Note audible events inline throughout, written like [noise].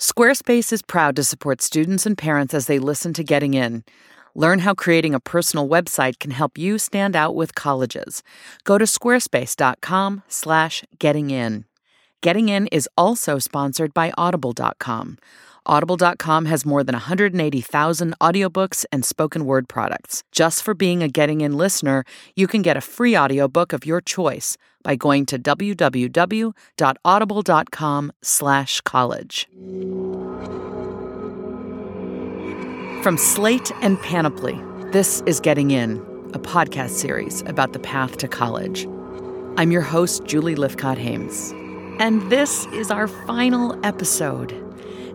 Squarespace is proud to support students and parents as they listen to Getting In. Learn how creating a personal website can help you stand out with colleges. Go to squarespace.com/slash getting in. Getting In is also sponsored by Audible.com. Audible.com has more than 180,000 audiobooks and spoken word products. Just for being a Getting In listener, you can get a free audiobook of your choice by going to www.audible.com slash college. From Slate and Panoply, this is Getting In, a podcast series about the path to college. I'm your host, Julie Lythcott-Haims, and this is our final episode.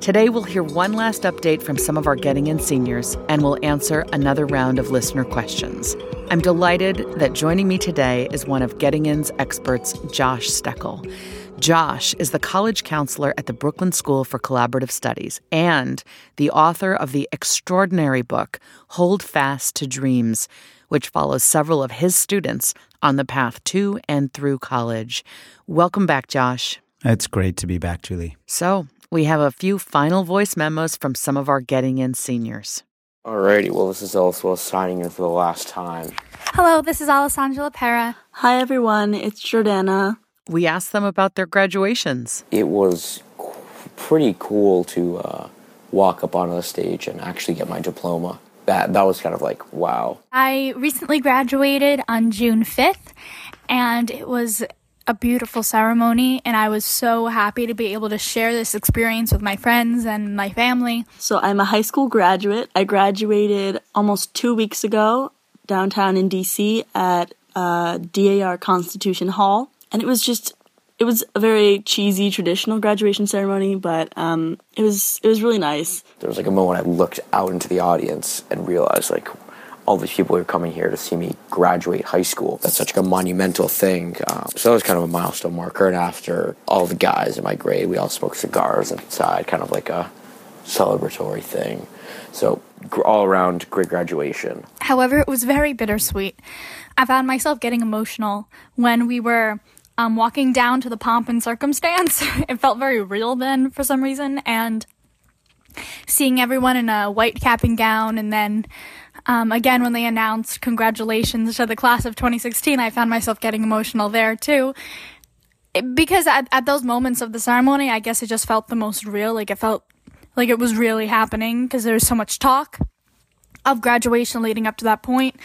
Today, we'll hear one last update from some of our Getting In seniors, and we'll answer another round of listener questions. I'm delighted that joining me today is one of Getting In's experts, Josh Steckel. Josh is the college counselor at the Brooklyn School for Collaborative Studies and the author of the extraordinary book, Hold Fast to Dreams, which follows several of his students on the path to and through college. Welcome back, Josh. It's great to be back, Julie. So, we have a few final voice memos from some of our Getting In seniors. Alrighty, well, this is Ellis signing in for the last time. Hello, this is Alessandra Pera. Hi, everyone. It's Jordana. We asked them about their graduations. It was qu- pretty cool to uh, walk up onto the stage and actually get my diploma. That that was kind of like wow. I recently graduated on June 5th, and it was a beautiful ceremony, and I was so happy to be able to share this experience with my friends and my family. So, I'm a high school graduate. I graduated almost two weeks ago downtown in DC at uh, DAR Constitution Hall. And it was just, it was a very cheesy traditional graduation ceremony, but um, it was it was really nice. There was like a moment I looked out into the audience and realized like all these people are coming here to see me graduate high school. That's such a monumental thing. Um, so that was kind of a milestone marker. And after all the guys in my grade, we all smoked cigars inside, kind of like a celebratory thing. So all around great graduation. However, it was very bittersweet. I found myself getting emotional when we were um, walking down to the pomp and circumstance. [laughs] it felt very real then for some reason, and seeing everyone in a white cap and gown, and then um, again when they announced congratulations to the class of 2016, I found myself getting emotional there too. It, because at, at those moments of the ceremony, I guess it just felt the most real. Like it felt like it was really happening because there was so much talk of graduation leading up to that point.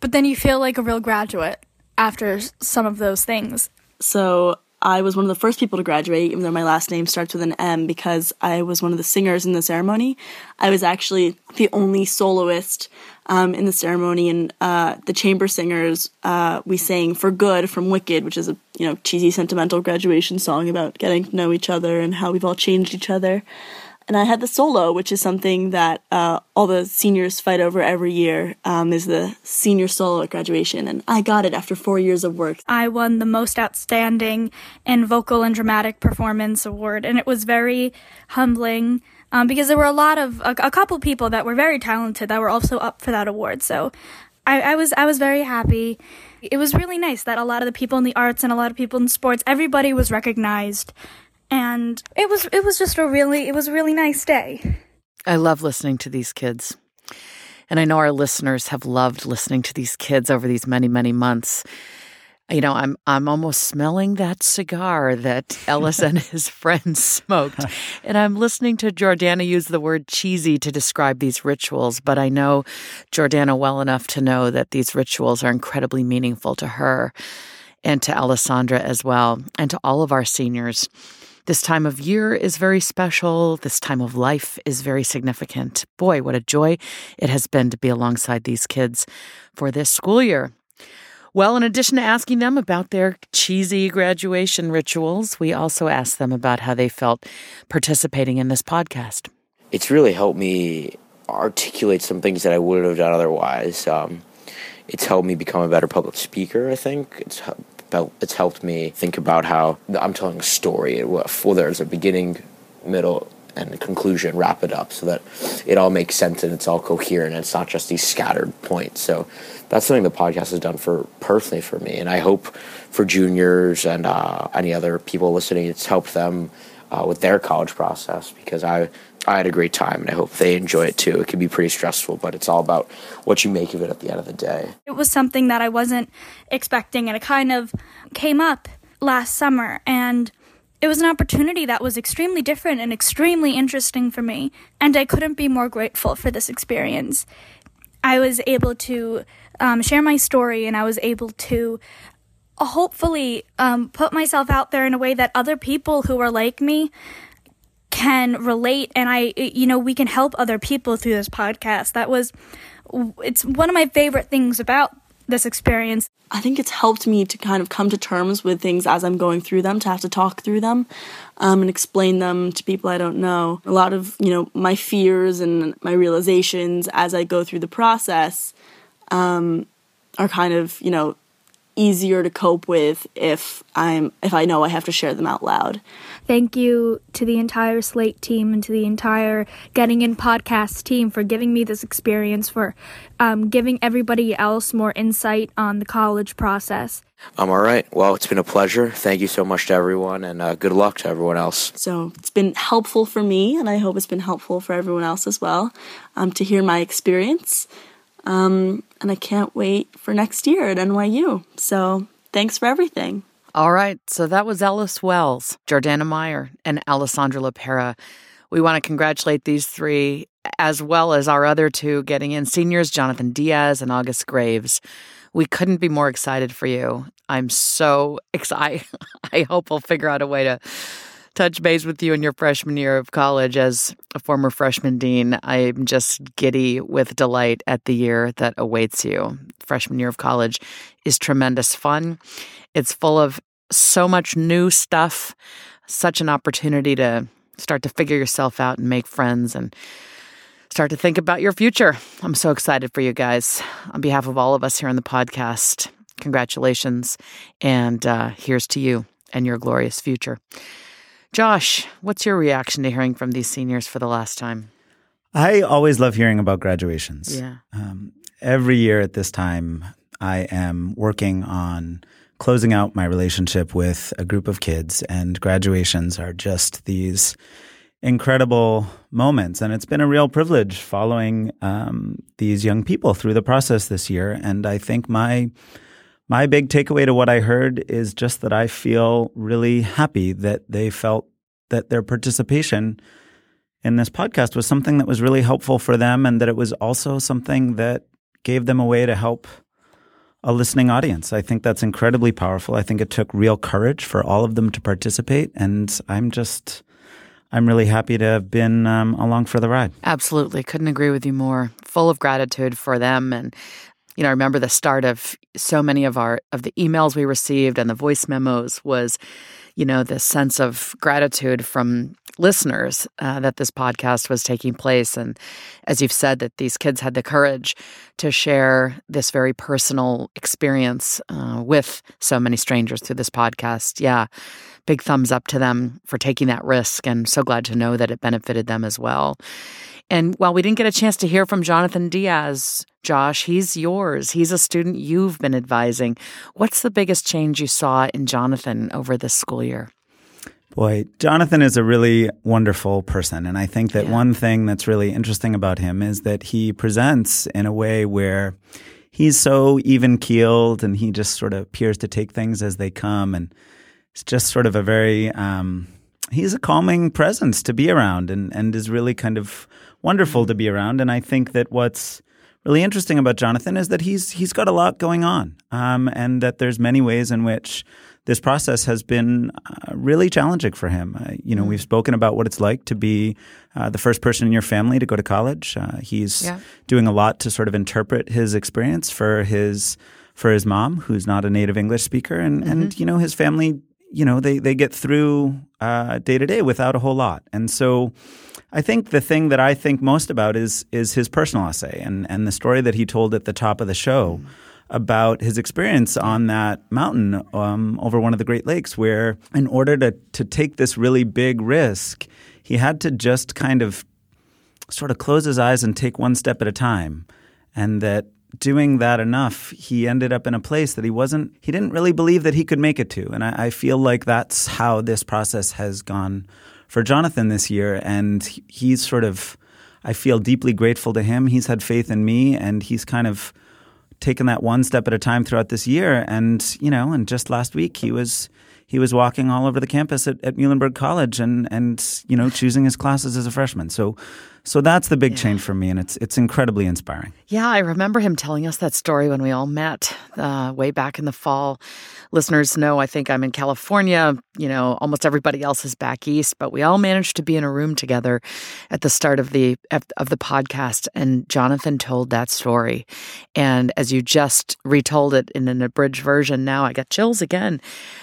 But then you feel like a real graduate after some of those things. So I was one of the first people to graduate, even though my last name starts with an M, because I was one of the singers in the ceremony. I was actually the only soloist um, in the ceremony, and uh, the chamber singers uh, we sang "For Good" from Wicked, which is a you know cheesy sentimental graduation song about getting to know each other and how we've all changed each other and I had the solo, which is something that uh, all the seniors fight over every year, um, is the senior solo at graduation, and I got it after four years of work. I won the most outstanding in vocal and dramatic performance award, and it was very humbling um, because there were a lot of a, a, couple people that were very talented that were also up for that award. So I, I was I was very happy. It was really nice that a lot of the people in the arts and a lot of people in sports, everybody was recognized and it was it was just a really it was a really nice day. I love listening to these kids. And I know our listeners have loved listening to these kids over these many, many months. You know, I'm I'm almost smelling that cigar that [laughs] Ellis and his friends smoked. And I'm listening to Jordana use the word cheesy to describe these rituals, but I know Jordana well enough to know that these rituals are incredibly meaningful to her and to Alessandra as well, and to all of our seniors. This time of year is very special. This time of life is very significant. Boy, what a joy it has been to be alongside these kids for this school year. Well, in addition to asking them about their cheesy graduation rituals, we also asked them about how they felt participating in this podcast. It's really helped me articulate some things that I wouldn't have done otherwise. Um, it's helped me become a better public speaker, I think. It's it's helped me think about how I'm telling a story. Well, there's a beginning, middle, and conclusion, wrap it up so that it all makes sense and it's all coherent. And it's not just these scattered points. So that's something the podcast has done for personally for me, and I hope for juniors and uh, any other people listening, it's helped them uh, with their college process because I I had a great time and I hope they enjoy it too. It can be pretty stressful, but it's all about what you make of it at the end of the day. It was something that I wasn't expecting, and it kind of came up last summer, and it was an opportunity that was extremely different and extremely interesting for me, and I couldn't be more grateful for this experience. I was able to um, share my story, and I was able to hopefully um, put myself out there in a way that other people who are like me can relate and I you know we can help other people through this podcast. That was it's one of my favorite things about this experience. I think it's helped me to kind of come to terms with things as I'm going through them, to have to talk through them um, and explain them to people I don't know. A lot of, you know, my fears and my realizations as I go through the process um, are kind of, you know, easier to cope with if I'm if I know I have to share them out loud. Thank you to the entire Slate team and to the entire Getting In podcast team for giving me this experience, for um, giving everybody else more insight on the college process. I'm all right. Well, it's been a pleasure. Thank you so much to everyone, and uh, good luck to everyone else. So it's been helpful for me, and I hope it's been helpful for everyone else as well um, to hear my experience. Um, and I can't wait for next year at NYU. So thanks for everything. All right. So that was Ellis Wells, Jordana Meyer, and Alessandra LaPera. We want to congratulate these three, as well as our other two getting in seniors, Jonathan Diaz and August Graves. We couldn't be more excited for you. I'm so [laughs] excited. [laughs] I hope we'll figure out a way to touch base with you in your freshman year of college as a former freshman dean. I'm just giddy with delight at the year that awaits you. Freshman year of college is tremendous fun. It's full of so much new stuff, such an opportunity to start to figure yourself out and make friends and start to think about your future. I'm so excited for you guys. On behalf of all of us here on the podcast, congratulations. And uh, here's to you and your glorious future. Josh, what's your reaction to hearing from these seniors for the last time? I always love hearing about graduations. Yeah. Um, every year at this time, I am working on closing out my relationship with a group of kids, and graduations are just these incredible moments. And it's been a real privilege following um, these young people through the process this year. And I think my my big takeaway to what I heard is just that I feel really happy that they felt that their participation in this podcast was something that was really helpful for them and that it was also something that gave them a way to help a listening audience. I think that's incredibly powerful. I think it took real courage for all of them to participate. And I'm just, I'm really happy to have been um, along for the ride. Absolutely. Couldn't agree with you more. Full of gratitude for them and you know, I remember the start of so many of our of the emails we received and the voice memos was, you know, this sense of gratitude from listeners uh, that this podcast was taking place, and as you've said, that these kids had the courage to share this very personal experience uh, with so many strangers through this podcast. Yeah, big thumbs up to them for taking that risk, and so glad to know that it benefited them as well. And while we didn't get a chance to hear from Jonathan Diaz, Josh, he's yours. He's a student you've been advising. What's the biggest change you saw in Jonathan over this school year? Boy, Jonathan is a really wonderful person. And I think that yeah. one thing that's really interesting about him is that he presents in a way where he's so even keeled and he just sort of appears to take things as they come. And it's just sort of a very, um, he's a calming presence to be around and, and is really kind of wonderful to be around. And I think that what's really interesting about Jonathan is that he's he's got a lot going on, um, and that there's many ways in which this process has been uh, really challenging for him. Uh, you know, mm. we've spoken about what it's like to be uh, the first person in your family to go to college. Uh, he's yeah. doing a lot to sort of interpret his experience for his for his mom, who's not a native English speaker, and mm-hmm. and you know his family. You know, they they get through uh, day to day without a whole lot, and so I think the thing that I think most about is is his personal essay and and the story that he told at the top of the show. Mm. About his experience on that mountain um, over one of the Great Lakes, where in order to to take this really big risk, he had to just kind of sort of close his eyes and take one step at a time, and that doing that enough, he ended up in a place that he wasn't, he didn't really believe that he could make it to. And I, I, feel like that's how this process has gone for Jonathan this year, and he's sort of. I feel deeply grateful to him. He's had faith in me, and he's kind of taken that one step at a time throughout this year. And you know, and just last week he was he was walking all over the campus at, at Muhlenberg College and and you know choosing his classes as a freshman. So so that's the big yeah. change for me, and it's it's incredibly inspiring. Yeah, I remember him telling us that story when we all met uh, way back in the fall listeners know, I think I'm in California. You know, almost everybody else is back east, but we all managed to be in a room together at the start of the of the podcast. And Jonathan told that story, and as you just retold it in an abridged version, now I got chills again,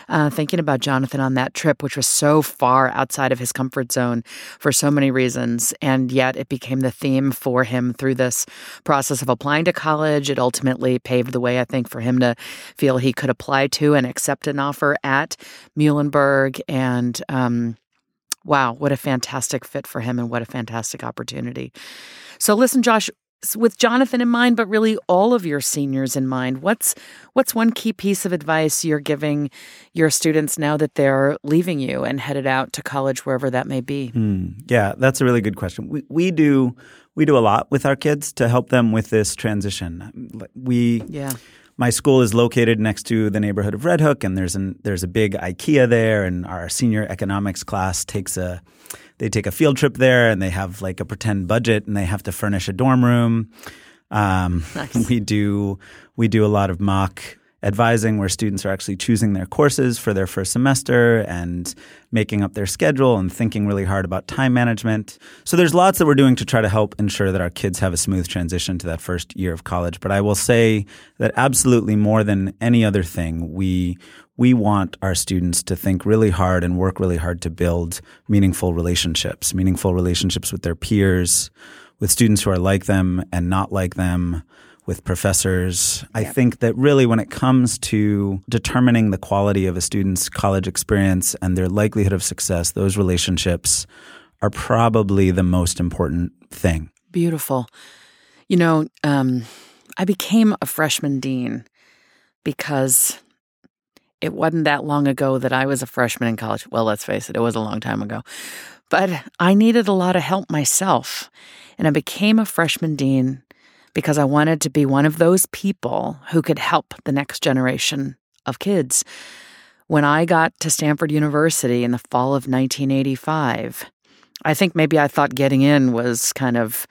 uh, thinking about Jonathan on that trip, which was so far outside of his comfort zone for so many reasons, and yet it became the theme for him through this process of applying to college. It ultimately paved the way, I think, for him to feel he could apply to and accept an offer at Muhlenberg. And um, wow, what a fantastic fit for him and what a fantastic opportunity. So, listen, Josh, with Jonathan in mind, but really all of your seniors in mind, what's what's one key piece of advice you're giving your students now that they're leaving you and headed out to college, wherever that may be? Mm, yeah, that's a really good question. We we do we do a lot with our kids to help them with this transition. We yeah my school is located next to the neighborhood of Red Hook, and there's an there's a big IKEA there, and our senior economics class takes a they take a field trip there, and they have like a pretend budget, and they have to furnish a dorm room. Um, nice. We do we do a lot of mock advising where students are actually choosing their courses for their first semester and making up their schedule and thinking really hard about time management. So there's lots that we're doing to try to help ensure that our kids have a smooth transition to that first year of college. But I will say that absolutely more than any other thing, we we want our students to think really hard and work really hard to build meaningful relationships, meaningful relationships with their peers, with students who are like them and not like them with professors. I think that really, when it comes to determining the quality of a student's college experience and their likelihood of success, those relationships are probably the most important thing. Beautiful. You know, um, I became a freshman dean because it wasn't that long ago that I was a freshman in college. Well, let's face it, it was a long time ago. But I needed a lot of help myself. And I became a freshman dean because I wanted to be one of those people who could help the next generation of kids. When I got to Stanford University in the fall of 1985, I think maybe I thought getting in was kind of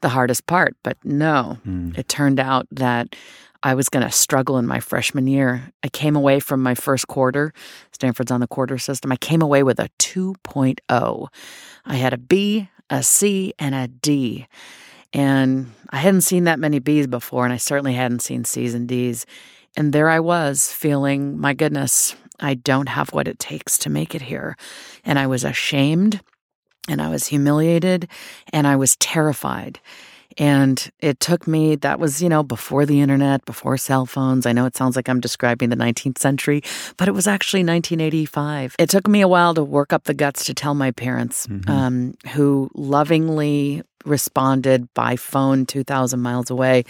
the hardest part, but no, mm. it turned out that I was going to struggle in my freshman year. I came away from my first quarter. Stanford's on the quarter system. I came away with a 2.0. I had a B, a C, and a D. And I hadn't seen that many B's before, and I certainly hadn't seen C's and D's. And there I was feeling, my goodness, I don't have what it takes to make it here. And I was ashamed and I was humiliated and I was terrified. And it took me, that was, you know, before the internet, before cell phones. I know it sounds like I'm describing the 19th century, but it was actually 1985. It took me a while to work up the guts to tell my parents, mm-hmm. um, who lovingly responded by phone 2,000 miles away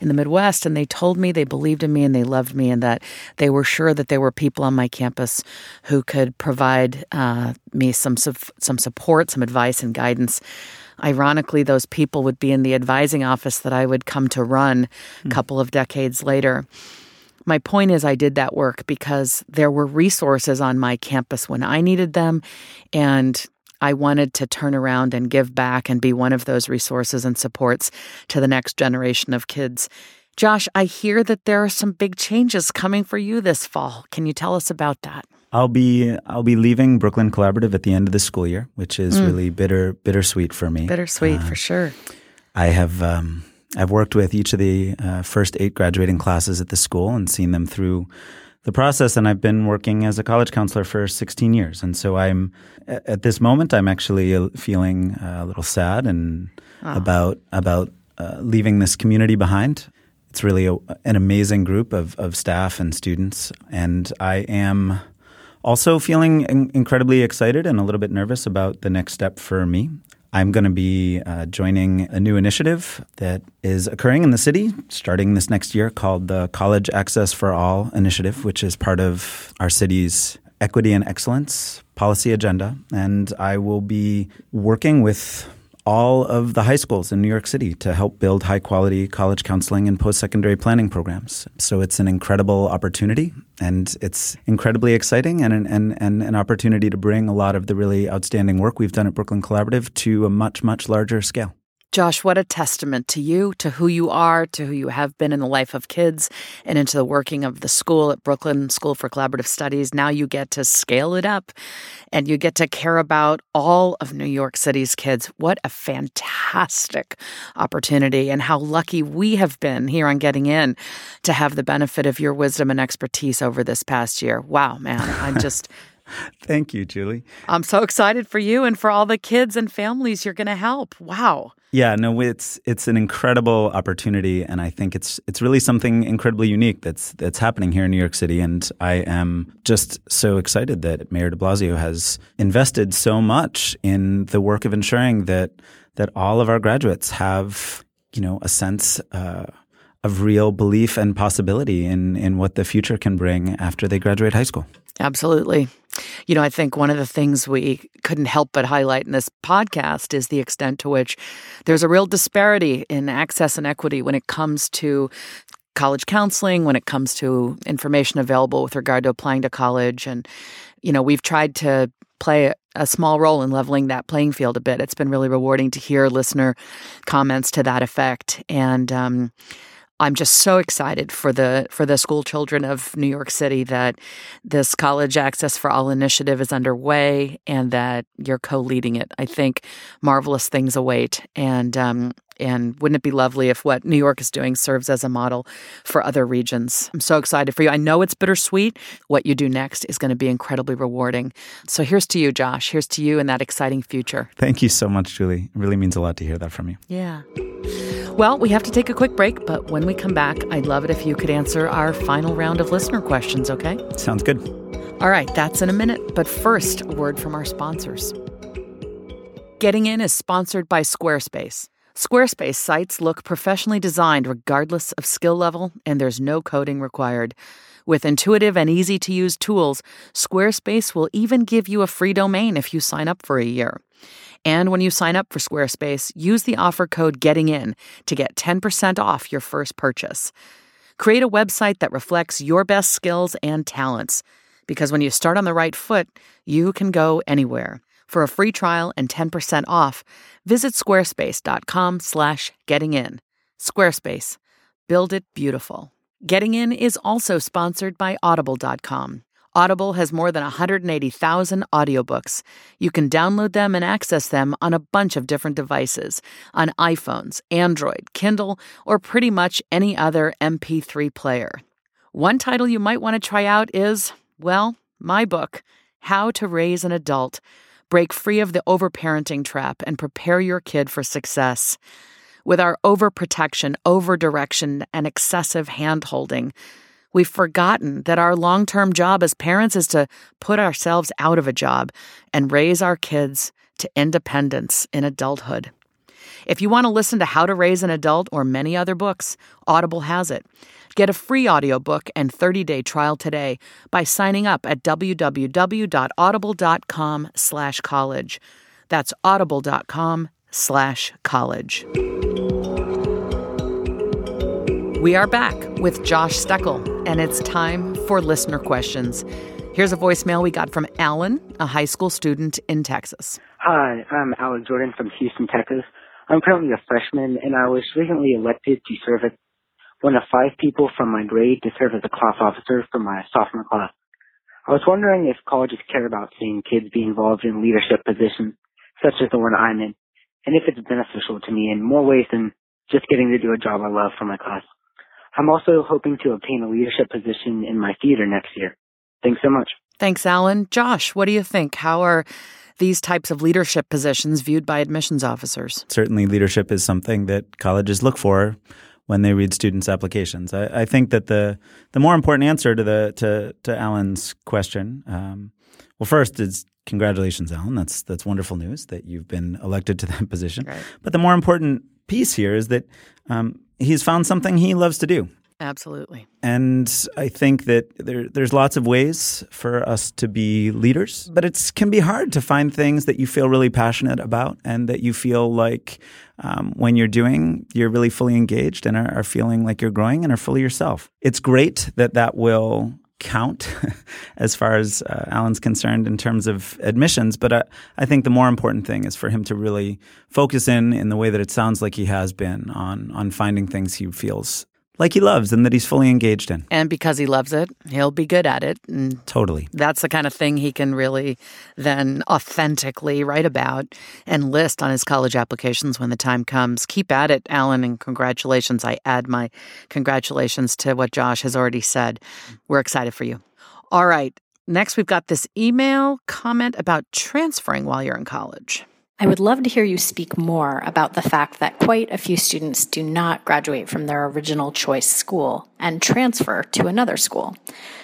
in the Midwest. And they told me they believed in me and they loved me and that they were sure that there were people on my campus who could provide uh, me some, some support, some advice, and guidance. Ironically, those people would be in the advising office that I would come to run a hmm. couple of decades later. My point is, I did that work because there were resources on my campus when I needed them, and I wanted to turn around and give back and be one of those resources and supports to the next generation of kids. Josh, I hear that there are some big changes coming for you this fall. Can you tell us about that? I'll be I'll be leaving Brooklyn Collaborative at the end of the school year, which is mm. really bitter bittersweet for me. Bittersweet uh, for sure. I have um, I've worked with each of the uh, first eight graduating classes at the school and seen them through the process. And I've been working as a college counselor for 16 years, and so I'm at this moment I'm actually uh, feeling a little sad and oh. about about uh, leaving this community behind. It's really a, an amazing group of, of staff and students, and I am also, feeling in- incredibly excited and a little bit nervous about the next step for me. I'm going to be uh, joining a new initiative that is occurring in the city starting this next year called the College Access for All Initiative, which is part of our city's Equity and Excellence policy agenda, and I will be working with all of the high schools in New York City to help build high quality college counseling and post secondary planning programs. So it's an incredible opportunity and it's incredibly exciting and an, and, and an opportunity to bring a lot of the really outstanding work we've done at Brooklyn Collaborative to a much, much larger scale. Josh, what a testament to you, to who you are, to who you have been in the life of kids, and into the working of the school at Brooklyn School for Collaborative Studies. Now you get to scale it up and you get to care about all of New York City's kids. What a fantastic opportunity, and how lucky we have been here on Getting In to have the benefit of your wisdom and expertise over this past year. Wow, man. I'm just. [laughs] Thank you, Julie. I'm so excited for you and for all the kids and families you're going to help. Wow. Yeah, no, it's it's an incredible opportunity, and I think it's it's really something incredibly unique that's that's happening here in New York City. And I am just so excited that Mayor De Blasio has invested so much in the work of ensuring that that all of our graduates have you know a sense. Uh, of real belief and possibility in in what the future can bring after they graduate high school. Absolutely. You know, I think one of the things we couldn't help but highlight in this podcast is the extent to which there's a real disparity in access and equity when it comes to college counseling, when it comes to information available with regard to applying to college. And, you know, we've tried to play a small role in leveling that playing field a bit. It's been really rewarding to hear listener comments to that effect. And, um, I'm just so excited for the for the school children of New York City that this college access for all initiative is underway and that you're co-leading it. I think marvelous things await, and um, and wouldn't it be lovely if what New York is doing serves as a model for other regions? I'm so excited for you. I know it's bittersweet. What you do next is going to be incredibly rewarding. So here's to you, Josh. Here's to you and that exciting future. Thank you so much, Julie. It really means a lot to hear that from you. Yeah. Well, we have to take a quick break, but when we come back, I'd love it if you could answer our final round of listener questions, okay? Sounds good. All right, that's in a minute. But first, a word from our sponsors. Getting In is sponsored by Squarespace. Squarespace sites look professionally designed regardless of skill level, and there's no coding required. With intuitive and easy to use tools, Squarespace will even give you a free domain if you sign up for a year. And when you sign up for Squarespace, use the offer code GETTINGIN to get 10% off your first purchase. Create a website that reflects your best skills and talents. Because when you start on the right foot, you can go anywhere. For a free trial and 10% off, visit squarespace.com slash getting in. Squarespace. Build it beautiful. Getting In is also sponsored by Audible.com. Audible has more than 180,000 audiobooks. You can download them and access them on a bunch of different devices on iPhones, Android, Kindle, or pretty much any other MP3 player. One title you might want to try out is, well, my book, How to Raise an Adult. Break free of the overparenting trap and prepare your kid for success. With our overprotection, overdirection, and excessive handholding, We've forgotten that our long term job as parents is to put ourselves out of a job and raise our kids to independence in adulthood. If you want to listen to How to Raise an Adult or many other books, Audible has it. Get a free audiobook and 30-day trial today by signing up at www.audible.com slash college. That's audible.com slash college. We are back with Josh Steckel, and it's time for listener questions. Here's a voicemail we got from Alan, a high school student in Texas. Hi, I'm Alan Jordan from Houston, Texas. I'm currently a freshman, and I was recently elected to serve as one of five people from my grade to serve as a class officer for my sophomore class. I was wondering if colleges care about seeing kids be involved in leadership positions, such as the one I'm in, and if it's beneficial to me in more ways than just getting to do a job I love for my class. I'm also hoping to obtain a leadership position in my theater next year. Thanks so much. Thanks, Alan. Josh, what do you think? How are these types of leadership positions viewed by admissions officers? Certainly, leadership is something that colleges look for when they read students' applications. I, I think that the the more important answer to the to to Alan's question, um, well, first is congratulations, Alan. That's that's wonderful news that you've been elected to that position. Right. But the more important piece here is that um, he's found something he loves to do. Absolutely. And I think that there, there's lots of ways for us to be leaders, but it can be hard to find things that you feel really passionate about and that you feel like um, when you're doing, you're really fully engaged and are, are feeling like you're growing and are fully yourself. It's great that that will count [laughs] as far as uh, Alan's concerned in terms of admissions. But uh, I think the more important thing is for him to really focus in in the way that it sounds like he has been on on finding things he feels like he loves and that he's fully engaged in. And because he loves it, he'll be good at it. And totally. That's the kind of thing he can really then authentically write about and list on his college applications when the time comes. Keep at it, Alan, and congratulations. I add my congratulations to what Josh has already said. We're excited for you. All right. Next, we've got this email comment about transferring while you're in college. I would love to hear you speak more about the fact that quite a few students do not graduate from their original choice school and transfer to another school.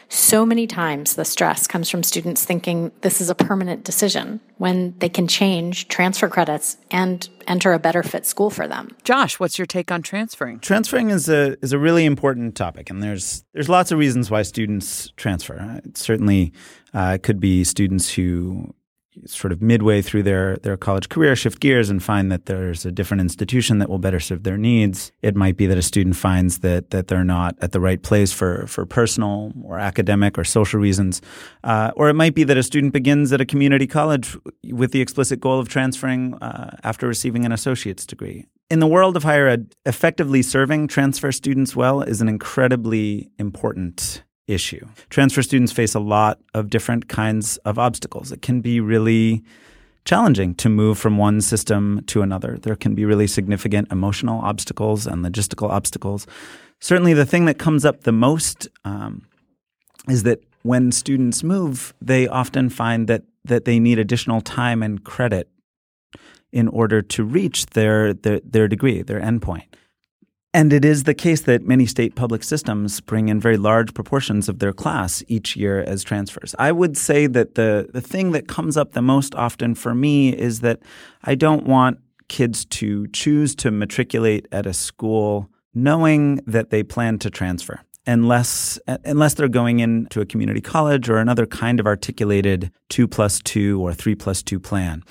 So many times the stress comes from students thinking this is a permanent decision when they can change, transfer credits, and enter a better fit school for them. Josh, what's your take on transferring? Transferring is a is a really important topic, and there's there's lots of reasons why students transfer. It certainly uh, could be students who sort of midway through their, their college career shift gears and find that there's a different institution that will better serve their needs. It might be that a student finds that that they're not at the right place for, for personal or academic or social reasons. Uh, or it might be that a student begins at a community college with the explicit goal of transferring uh, after receiving an associate's degree. In the world of higher ed, effectively serving transfer students well is an incredibly important issue. Transfer students face a lot of different kinds of obstacles. It can be really challenging to move from one system to another. There can be really significant emotional obstacles and logistical obstacles. Certainly, the thing that comes up the most um, is that when students move, they often find that that they need additional time and credit in order to reach their their, their degree, their endpoint. And it is the case that many state public systems bring in very large proportions of their class each year as transfers. I would say that the, the thing that comes up the most often for me is that I don't want kids to choose to matriculate at a school knowing that they plan to transfer. Unless, unless they're going into a community college or another kind of articulated two plus two or three plus two plan.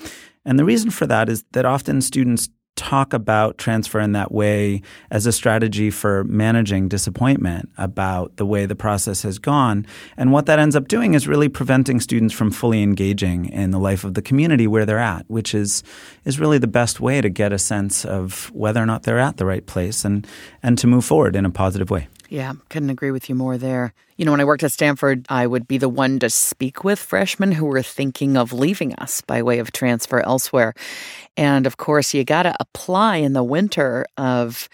And the reason for that is that often students talk about transfer in that way as a strategy for managing disappointment about the way the process has gone. And what that ends up doing is really preventing students from fully engaging in the life of the community where they're at, which is is really the best way to get a sense of whether or not they're at the right place and and to move forward in a positive way. Yeah, couldn't agree with you more there. You know, when I worked at Stanford, I would be the one to speak with freshmen who were thinking of leaving us by way of transfer elsewhere. And of course, you got to apply in the winter of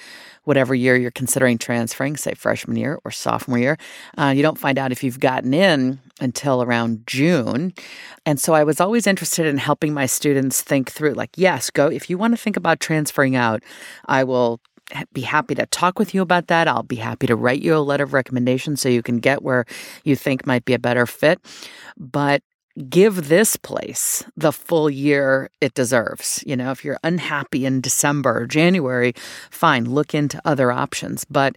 whatever year you're considering transferring, say freshman year or sophomore year. Uh, you don't find out if you've gotten in until around June. And so I was always interested in helping my students think through like, yes, go, if you want to think about transferring out, I will be happy to talk with you about that. I'll be happy to write you a letter of recommendation so you can get where you think might be a better fit. But give this place the full year it deserves. You know, if you're unhappy in December or January, fine, look into other options. But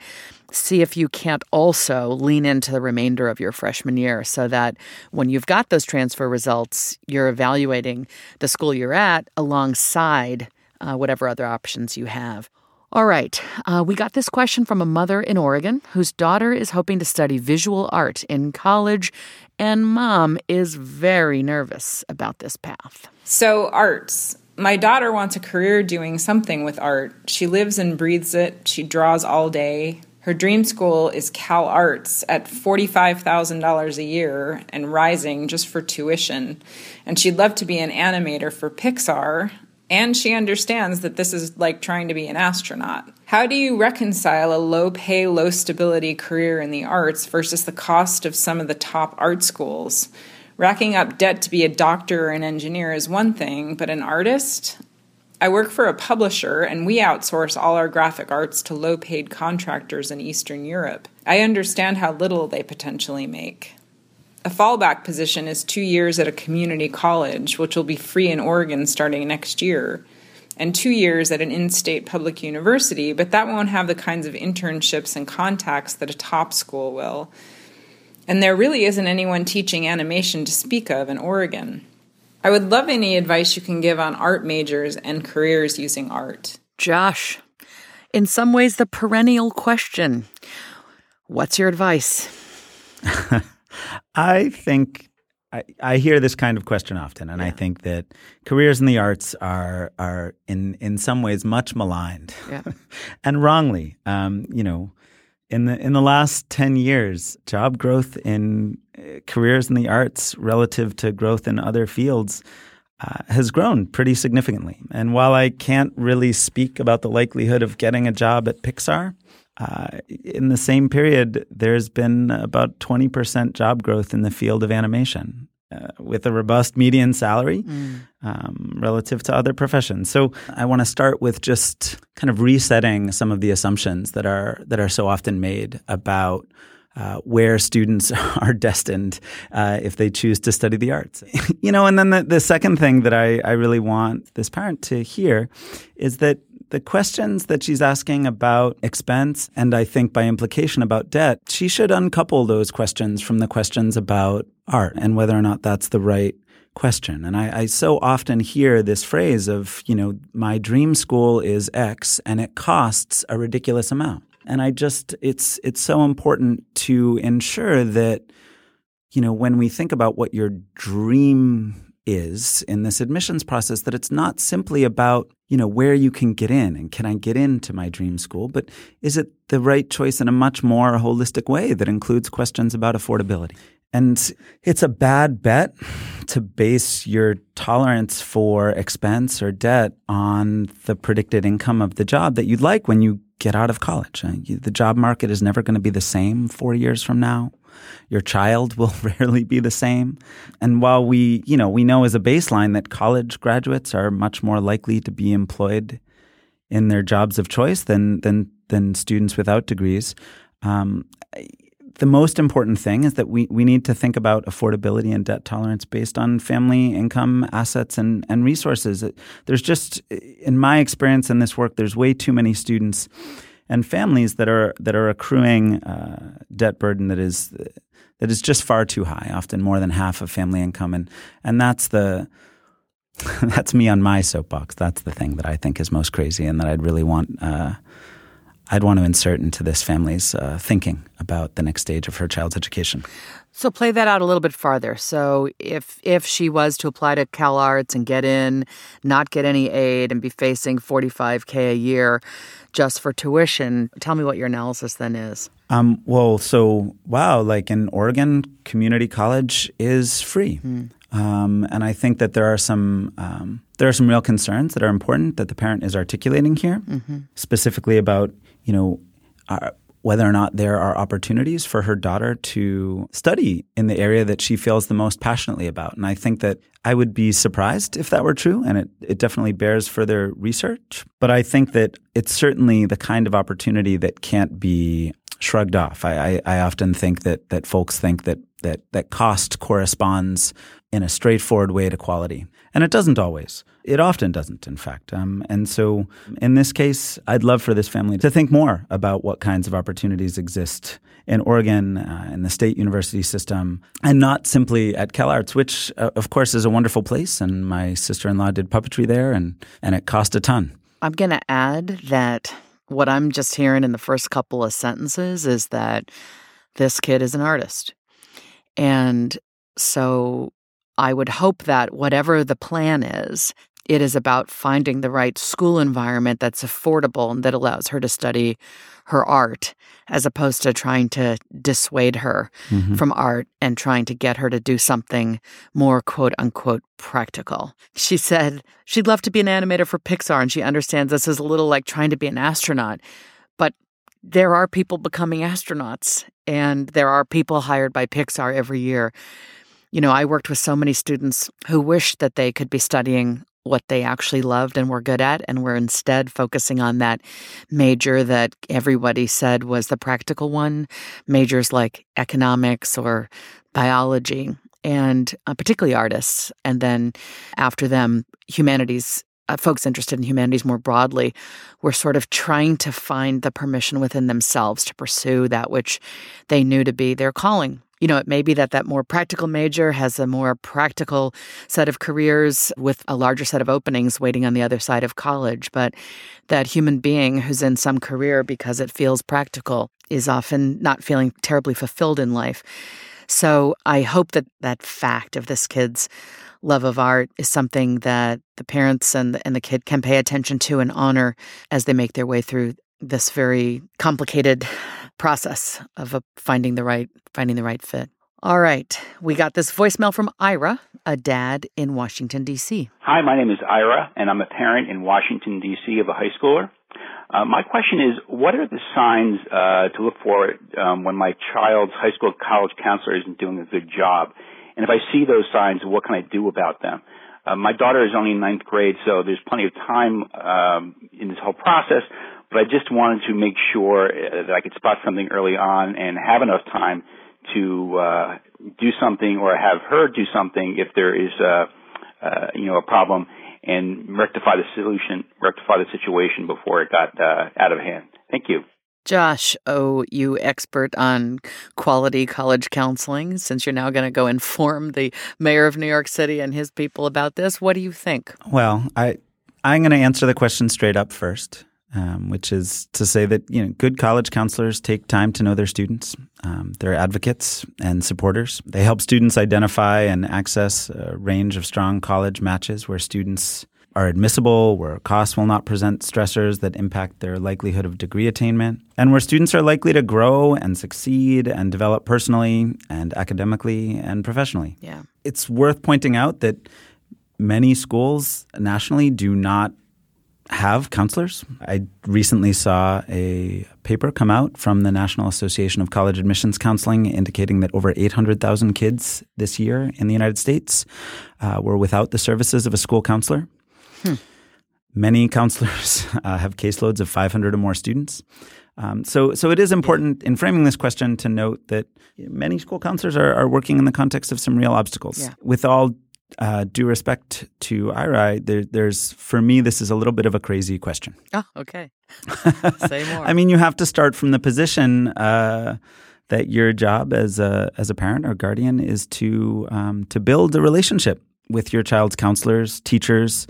see if you can't also lean into the remainder of your freshman year so that when you've got those transfer results, you're evaluating the school you're at alongside uh, whatever other options you have. All right. Uh, we got this question from a mother in Oregon whose daughter is hoping to study visual art in college, and mom is very nervous about this path. So, arts. My daughter wants a career doing something with art. She lives and breathes it. She draws all day. Her dream school is Cal Arts at $45,000 a year and rising just for tuition. And she'd love to be an animator for Pixar, and she understands that this is like trying to be an astronaut. How do you reconcile a low pay, low stability career in the arts versus the cost of some of the top art schools? Racking up debt to be a doctor or an engineer is one thing, but an artist? I work for a publisher and we outsource all our graphic arts to low paid contractors in Eastern Europe. I understand how little they potentially make. A fallback position is two years at a community college, which will be free in Oregon starting next year. and two years at an in state public university, but that won't have the kinds of internships and contacts that a top school will. And there really isn't anyone teaching animation to speak of in Oregon. I would love any advice you can give on art majors and careers using art. Josh, in some ways, the perennial question What's your advice? [laughs] I think I, I hear this kind of question often, and yeah. I think that careers in the arts are are in in some ways much maligned, yeah. [laughs] and wrongly. Um, you know, in the in the last ten years, job growth in uh, careers in the arts relative to growth in other fields uh, has grown pretty significantly. And while I can't really speak about the likelihood of getting a job at Pixar, uh, in the same period, there's been about 20% job growth in the field of animation. Uh, with a robust median salary mm. um, relative to other professions. So I want to start with just kind of resetting some of the assumptions that are that are so often made about uh, where students [laughs] are destined uh, if they choose to study the arts. [laughs] you know, and then the, the second thing that I, I really want this parent to hear is that the questions that she's asking about expense and I think by implication about debt, she should uncouple those questions from the questions about art and whether or not that's the right question. And I, I, so often hear this phrase of, you know, my dream school is X and it costs a ridiculous amount. And I just it's it's so important to ensure that, you know, when we think about what your dream is in this admissions process that it's not simply about you know where you can get in and can I get into my dream school but is it the right choice in a much more holistic way that includes questions about affordability and it's a bad bet to base your tolerance for expense or debt on the predicted income of the job that you'd like when you get out of college. Uh, the job market is never going to be the same four years from now. Your child will [laughs] rarely be the same. And while we, you know, we know as a baseline that college graduates are much more likely to be employed in their jobs of choice than than than students without degrees. Um, the most important thing is that we, we need to think about affordability and debt tolerance based on family income, assets, and, and resources. There's just, in my experience in this work, there's way too many students and families that are that are accruing uh, debt burden that is that is just far too high, often more than half of family income, and and that's the [laughs] that's me on my soapbox. That's the thing that I think is most crazy, and that I'd really want. Uh, I'd want to insert into this family's uh, thinking about the next stage of her child's education. So play that out a little bit farther. So if if she was to apply to Cal Arts and get in, not get any aid, and be facing forty five k a year just for tuition, tell me what your analysis then is. Um, well, so wow, like in Oregon, community college is free. Mm. Um, and I think that there are some um, there are some real concerns that are important that the parent is articulating here, mm-hmm. specifically about you know, uh, whether or not there are opportunities for her daughter to study in the area that she feels the most passionately about. And I think that I would be surprised if that were true, and it, it definitely bears further research. But I think that it's certainly the kind of opportunity that can't be shrugged off. I, I, I often think that that folks think that that that cost corresponds in a straightforward way to quality, and it doesn't always. It often doesn't, in fact. Um, and so, in this case, I'd love for this family to think more about what kinds of opportunities exist in Oregon, uh, in the state university system, and not simply at CalArts, which, uh, of course, is a wonderful place. And my sister in law did puppetry there, and, and it cost a ton. I'm going to add that what I'm just hearing in the first couple of sentences is that this kid is an artist. And so I would hope that whatever the plan is, it is about finding the right school environment that's affordable and that allows her to study her art as opposed to trying to dissuade her mm-hmm. from art and trying to get her to do something more quote unquote practical. She said she'd love to be an animator for Pixar and she understands this is a little like trying to be an astronaut. But there are people becoming astronauts and there are people hired by Pixar every year. You know, I worked with so many students who wished that they could be studying what they actually loved and were good at, and were instead focusing on that major that everybody said was the practical one, majors like economics or biology, and uh, particularly artists. And then after them, humanities uh, folks interested in humanities more broadly were sort of trying to find the permission within themselves to pursue that which they knew to be their calling you know, it may be that that more practical major has a more practical set of careers with a larger set of openings waiting on the other side of college. But that human being who's in some career because it feels practical is often not feeling terribly fulfilled in life. So I hope that that fact of this kid's love of art is something that the parents and the, and the kid can pay attention to and honor as they make their way through this very complicated process of uh, finding the right finding the right fit. All right, we got this voicemail from Ira, a dad in Washington D.C. Hi, my name is Ira, and I'm a parent in Washington D.C. of a high schooler. Uh, my question is, what are the signs uh, to look for um, when my child's high school college counselor isn't doing a good job? And if I see those signs, what can I do about them? Uh, my daughter is only in ninth grade, so there's plenty of time um, in this whole process but I just wanted to make sure uh, that I could spot something early on and have enough time to uh, do something or have her do something if there is a, uh, you know a problem and rectify the solution, rectify the situation before it got uh, out of hand. Thank you. Josh, oh, you expert on quality college counseling, since you're now going to go inform the mayor of New York City and his people about this, what do you think? Well, I I'm going to answer the question straight up first um, which is to say that you know good college counselors take time to know their students. Um, they're advocates and supporters. They help students identify and access a range of strong college matches where students are admissible, where costs will not present stressors that impact their likelihood of degree attainment, and where students are likely to grow and succeed and develop personally and academically and professionally. Yeah. It's worth pointing out that many schools nationally do not have counselors. I recently saw a paper come out from the National Association of College Admissions Counseling indicating that over 800,000 kids this year in the United States uh, were without the services of a school counselor. Hmm. Many counselors [laughs] uh, have caseloads of 500 or more students. Um, so, so it is important in framing this question to note that many school counselors are, are working in the context of some real obstacles. Yeah. With all uh, due respect to Ira, there, there's for me this is a little bit of a crazy question. Oh, okay. [laughs] Say more. I mean, you have to start from the position uh, that your job as a as a parent or guardian is to um, to build a relationship with your child's counselors, teachers,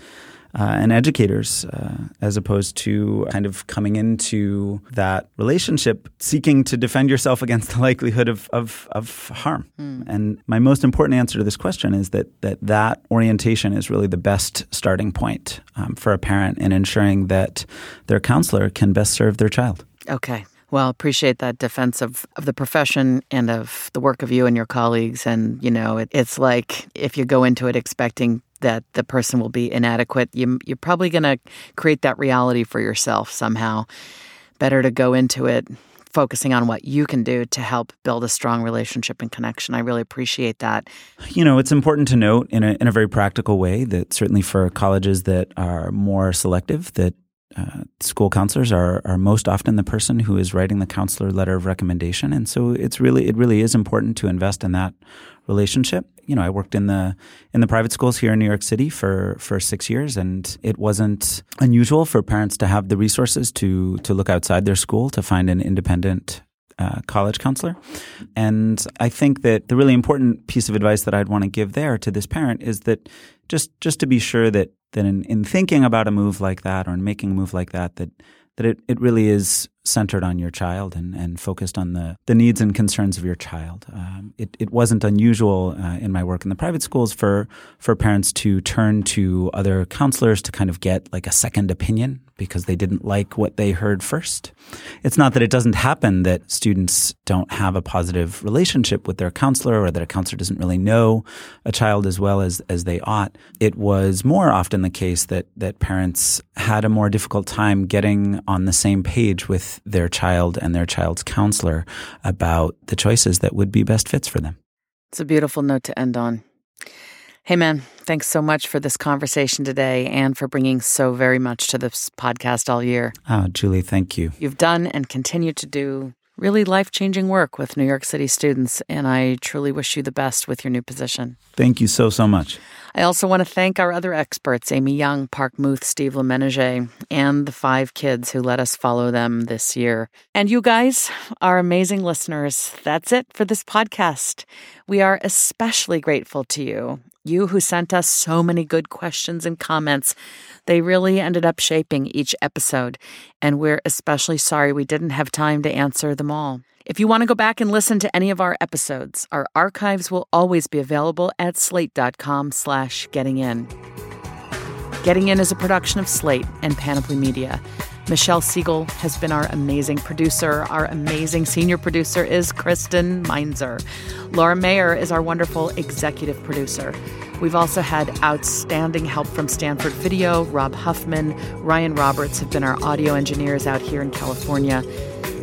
uh, and educators, uh, as opposed to kind of coming into that relationship seeking to defend yourself [laughs] against the likelihood of, of, of harm. Mm. And my most important answer to this question is that that, that orientation is really the best starting point um, for a parent in ensuring that their counselor can best serve their child. Okay. Well, appreciate that defense of, of the profession and of the work of you and your colleagues. And, you know, it, it's like if you go into it expecting that the person will be inadequate, you, you're probably going to create that reality for yourself somehow. Better to go into it focusing on what you can do to help build a strong relationship and connection. I really appreciate that. You know, it's important to note in a, in a very practical way that certainly for colleges that are more selective, that uh, school counselors are, are most often the person who is writing the counselor letter of recommendation, and so it's really it really is important to invest in that relationship. You know, I worked in the in the private schools here in New York City for for six years, and it wasn't unusual for parents to have the resources to to look outside their school to find an independent uh, college counselor. And I think that the really important piece of advice that I'd want to give there to this parent is that just just to be sure that that in, in thinking about a move like that or in making a move like that, that that it, it really is centered on your child and, and focused on the, the needs and concerns of your child. Um, it, it wasn't unusual uh, in my work in the private schools for, for parents to turn to other counselors to kind of get like a second opinion because they didn't like what they heard first. It's not that it doesn't happen that students don't have a positive relationship with their counselor or that a counselor doesn't really know a child as well as, as they ought. It was more often the case that, that parents had a more difficult time getting on the same page with their child and their child's counselor about the choices that would be best fits for them. It's a beautiful note to end on. Hey, man, thanks so much for this conversation today and for bringing so very much to this podcast all year. Oh, Julie, thank you. You've done and continue to do really life changing work with New York City students, and I truly wish you the best with your new position. Thank you so, so much. I also want to thank our other experts, Amy Young, Parke Muth, Steve Lemenager, and the five kids who let us follow them this year. And you guys, our amazing listeners, that's it for this podcast. We are especially grateful to you, you who sent us so many good questions and comments. They really ended up shaping each episode, and we're especially sorry we didn't have time to answer them all. If you want to go back and listen to any of our episodes, our archives will always be available at slate.com slash getting in. Getting In is a production of Slate and Panoply Media. Michelle Siegel has been our amazing producer. Our amazing senior producer is Kristen Meinzer. Laura Mayer is our wonderful executive producer. We've also had outstanding help from Stanford Video, Rob Huffman, Ryan Roberts have been our audio engineers out here in California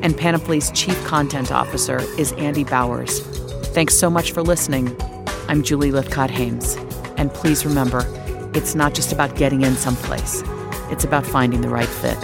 and Panoply's Chief Content Officer is Andy Bowers. Thanks so much for listening. I'm Julie Lythcott Haims. And please remember, it's not just about getting in someplace, it's about finding the right fit.